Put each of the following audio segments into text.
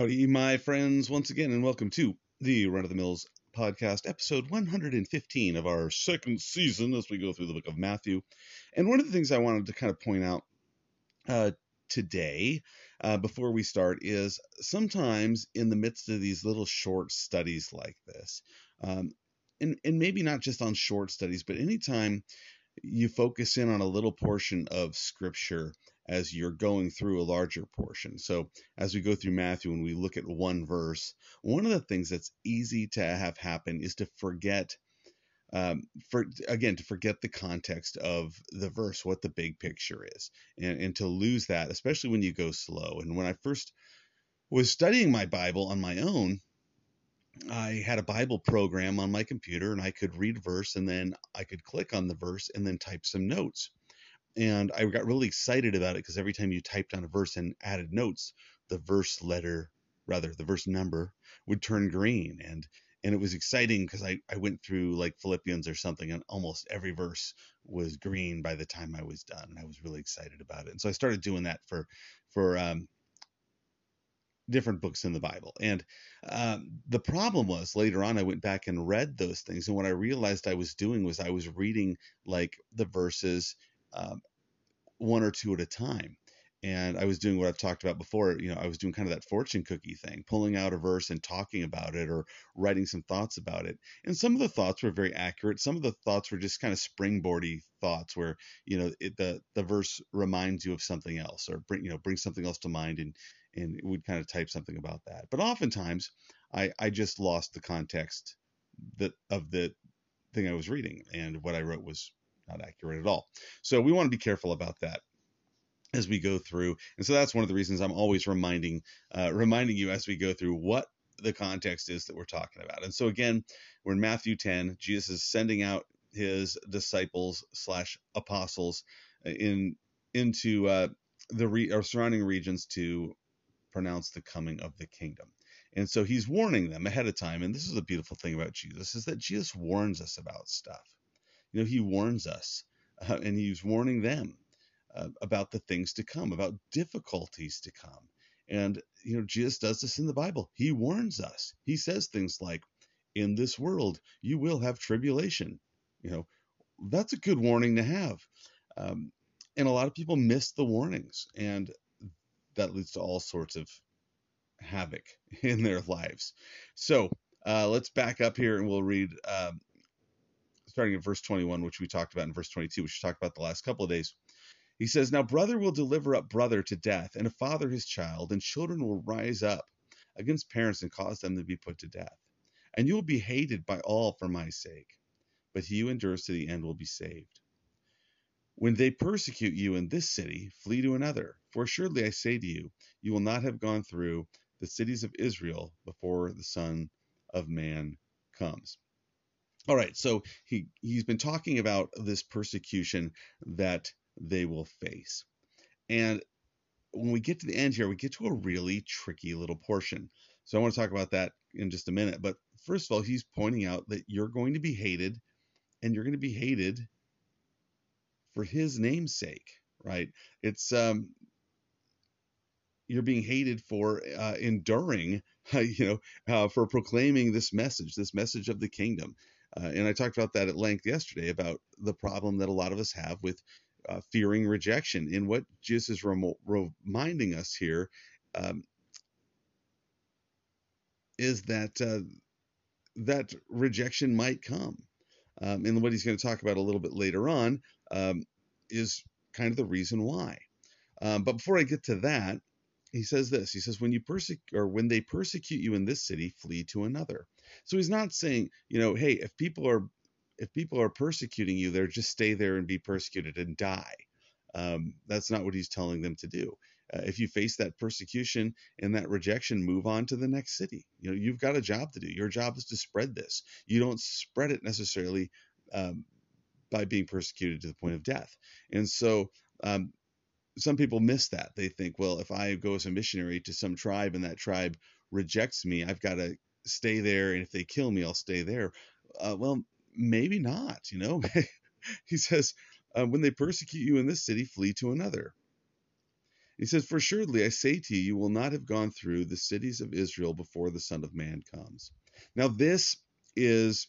Howdy, my friends, once again, and welcome to the Run of the Mills podcast, episode 115 of our second season as we go through the book of Matthew. And one of the things I wanted to kind of point out uh, today, uh, before we start, is sometimes in the midst of these little short studies like this, um, and, and maybe not just on short studies, but anytime you focus in on a little portion of scripture as you're going through a larger portion. So, as we go through Matthew and we look at one verse, one of the things that's easy to have happen is to forget. Um, for again, to forget the context of the verse, what the big picture is, and, and to lose that, especially when you go slow. And when I first was studying my Bible on my own, I had a Bible program on my computer and I could read verse and then I could click on the verse and then type some notes and I got really excited about it because every time you typed on a verse and added notes, the verse letter, rather the verse number, would turn green, and and it was exciting because I I went through like Philippians or something, and almost every verse was green by the time I was done, I was really excited about it, and so I started doing that for for um, different books in the Bible. And um, the problem was later on, I went back and read those things. And what I realized I was doing was I was reading like the verses um, one or two at a time. And I was doing what I've talked about before. You know, I was doing kind of that fortune cookie thing, pulling out a verse and talking about it or writing some thoughts about it. And some of the thoughts were very accurate. Some of the thoughts were just kind of springboardy thoughts where, you know, it, the, the verse reminds you of something else or bring, you know, bring something else to mind and, and would kind of type something about that. But oftentimes I, I just lost the context that of the thing I was reading and what I wrote was not accurate at all. So we want to be careful about that as we go through. And so that's one of the reasons I'm always reminding uh, reminding you as we go through what the context is that we're talking about. And so again, we're in Matthew 10. Jesus is sending out his disciples slash apostles uh, in into uh, the re- or surrounding regions to pronounce the coming of the kingdom. And so he's warning them ahead of time. And this is the beautiful thing about Jesus is that Jesus warns us about stuff. You know, he warns us, uh, and he's warning them uh, about the things to come, about difficulties to come. And, you know, Jesus does this in the Bible. He warns us. He says things like, in this world, you will have tribulation. You know, that's a good warning to have. Um, and a lot of people miss the warnings, and that leads to all sorts of havoc in their lives. So uh, let's back up here and we'll read um, starting at verse 21, which we talked about in verse 22, which we talked about the last couple of days. He says, Now brother will deliver up brother to death, and a father his child, and children will rise up against parents and cause them to be put to death. And you will be hated by all for my sake, but he who endures to the end will be saved. When they persecute you in this city, flee to another. For assuredly I say to you, you will not have gone through the cities of Israel before the Son of Man comes. All right, so he he's been talking about this persecution that they will face. And when we get to the end here, we get to a really tricky little portion. So I want to talk about that in just a minute. But first of all, he's pointing out that you're going to be hated and you're going to be hated for his name's sake, right? It's um you're being hated for uh, enduring, uh, you know, uh, for proclaiming this message, this message of the kingdom. Uh, and I talked about that at length yesterday about the problem that a lot of us have with uh, fearing rejection. And what Jesus is rem- reminding us here um, is that uh, that rejection might come. Um, and what he's going to talk about a little bit later on um, is kind of the reason why. Um, but before I get to that, he says this. He says, "When you persecute, or when they persecute you in this city, flee to another." So he's not saying, you know, hey, if people are if people are persecuting you, they're just stay there and be persecuted and die. Um, that's not what he's telling them to do. Uh, if you face that persecution and that rejection, move on to the next city. You know, you've got a job to do. Your job is to spread this. You don't spread it necessarily um, by being persecuted to the point of death. And so, um, some people miss that. They think, well, if I go as a missionary to some tribe and that tribe rejects me, I've got to stay there, and if they kill me, I'll stay there. Uh, well, maybe not. You know, he says, uh, when they persecute you in this city, flee to another. He says, For surely I say to you, you will not have gone through the cities of Israel before the Son of Man comes. Now, this is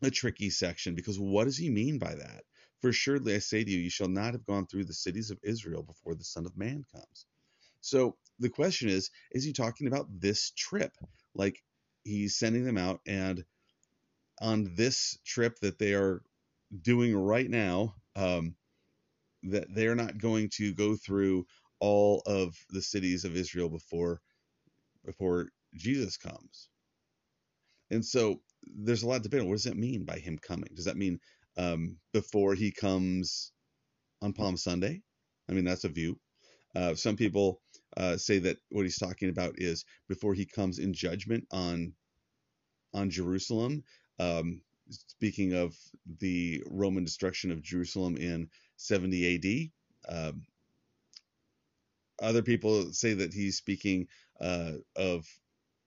a tricky section because what does he mean by that? For assuredly I say to you, you shall not have gone through the cities of Israel before the Son of Man comes. So the question is, is he talking about this trip? Like he's sending them out, and on this trip that they are doing right now, um, that they're not going to go through all of the cities of Israel before before Jesus comes. And so there's a lot of debate on what does that mean by him coming? Does that mean um, before he comes on Palm Sunday? I mean, that's a view. Uh, some people uh, say that what he's talking about is before he comes in judgment on on Jerusalem. Um, speaking of the Roman destruction of Jerusalem in 70 AD. Um, other people say that he's speaking uh, of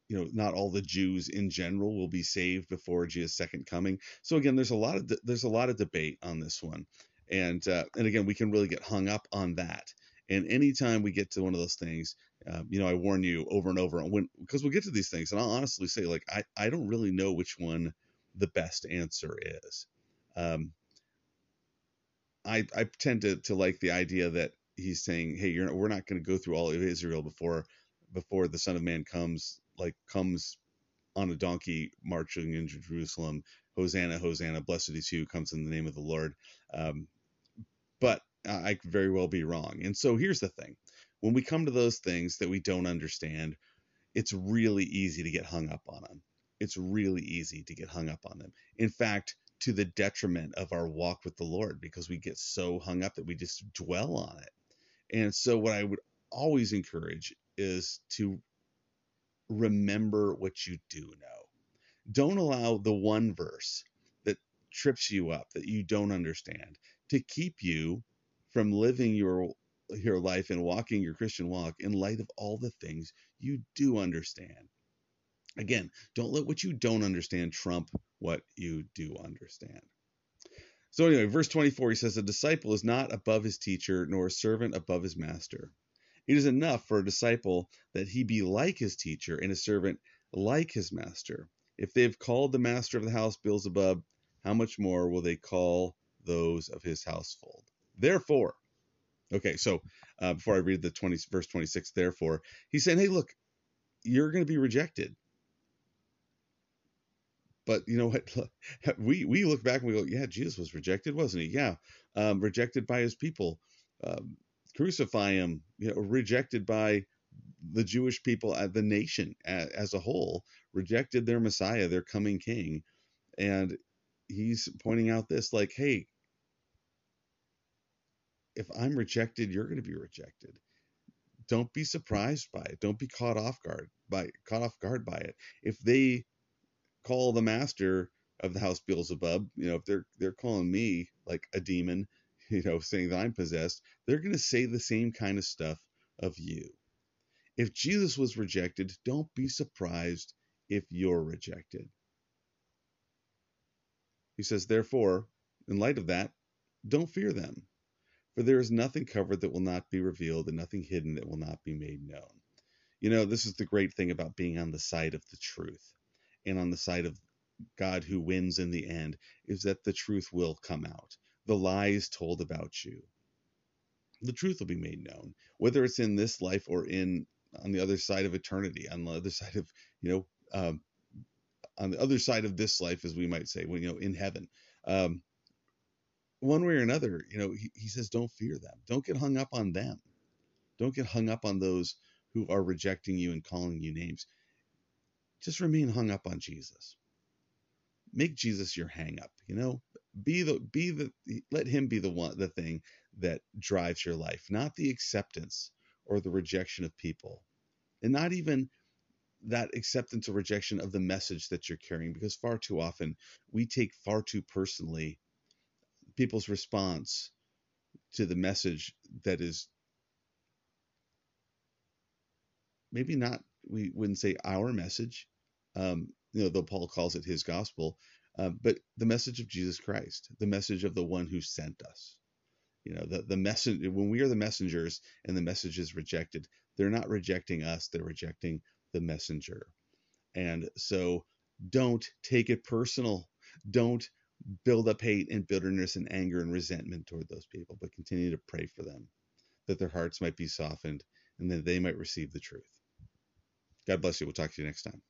you know not all the Jews in general will be saved before Jesus' second coming. So again, there's a lot of there's a lot of debate on this one, and uh, and again, we can really get hung up on that. And anytime we get to one of those things, uh, you know, I warn you over and over when because we'll get to these things, and I'll honestly say like I I don't really know which one the best answer is. Um, I I tend to to like the idea that he's saying, hey, you're we're not going to go through all of Israel before before the Son of Man comes like comes on a donkey marching into Jerusalem. Hosanna, Hosanna, blessed is he who comes in the name of the Lord. Um, but I could very well be wrong. And so here's the thing when we come to those things that we don't understand, it's really easy to get hung up on them. It's really easy to get hung up on them. In fact, to the detriment of our walk with the Lord because we get so hung up that we just dwell on it. And so, what I would always encourage is to remember what you do know. Don't allow the one verse that trips you up, that you don't understand, to keep you from living your your life and walking your Christian walk in light of all the things you do understand. Again, don't let what you don't understand trump what you do understand. So, anyway, verse 24, he says, A disciple is not above his teacher, nor a servant above his master. It is enough for a disciple that he be like his teacher, and a servant like his master. If they have called the master of the house Beelzebub, how much more will they call those of his household? Therefore, okay, so uh, before I read the 20, verse 26, therefore, he's saying, hey, look, you're going to be rejected. But you know what? We we look back and we go, yeah, Jesus was rejected, wasn't he? Yeah, um, rejected by his people, um, crucify him. You know, rejected by the Jewish people, uh, the nation as a whole, rejected their Messiah, their coming King, and he's pointing out this, like, hey, if I'm rejected, you're going to be rejected. Don't be surprised by it. Don't be caught off guard by caught off guard by it. If they call the master of the house Beelzebub, you know, if they're they're calling me like a demon, you know, saying that I'm possessed, they're going to say the same kind of stuff of you. If Jesus was rejected, don't be surprised if you're rejected. He says, therefore, in light of that, don't fear them, for there is nothing covered that will not be revealed, and nothing hidden that will not be made known. You know, this is the great thing about being on the side of the truth and on the side of God who wins in the end is that the truth will come out. The lies told about you. The truth will be made known, whether it's in this life or in on the other side of eternity, on the other side of, you know, um, on the other side of this life, as we might say, when you know, in heaven. Um, one way or another, you know, he, he says, don't fear them. Don't get hung up on them. Don't get hung up on those who are rejecting you and calling you names just remain hung up on Jesus. Make Jesus your hang up, you know? Be the be the let him be the one the thing that drives your life, not the acceptance or the rejection of people. And not even that acceptance or rejection of the message that you're carrying because far too often we take far too personally people's response to the message that is maybe not we wouldn't say our message um, you know, though Paul calls it his gospel, uh, but the message of Jesus Christ, the message of the one who sent us. You know, the the message when we are the messengers and the message is rejected, they're not rejecting us, they're rejecting the messenger. And so don't take it personal. Don't build up hate and bitterness and anger and resentment toward those people, but continue to pray for them that their hearts might be softened and that they might receive the truth. God bless you. We'll talk to you next time.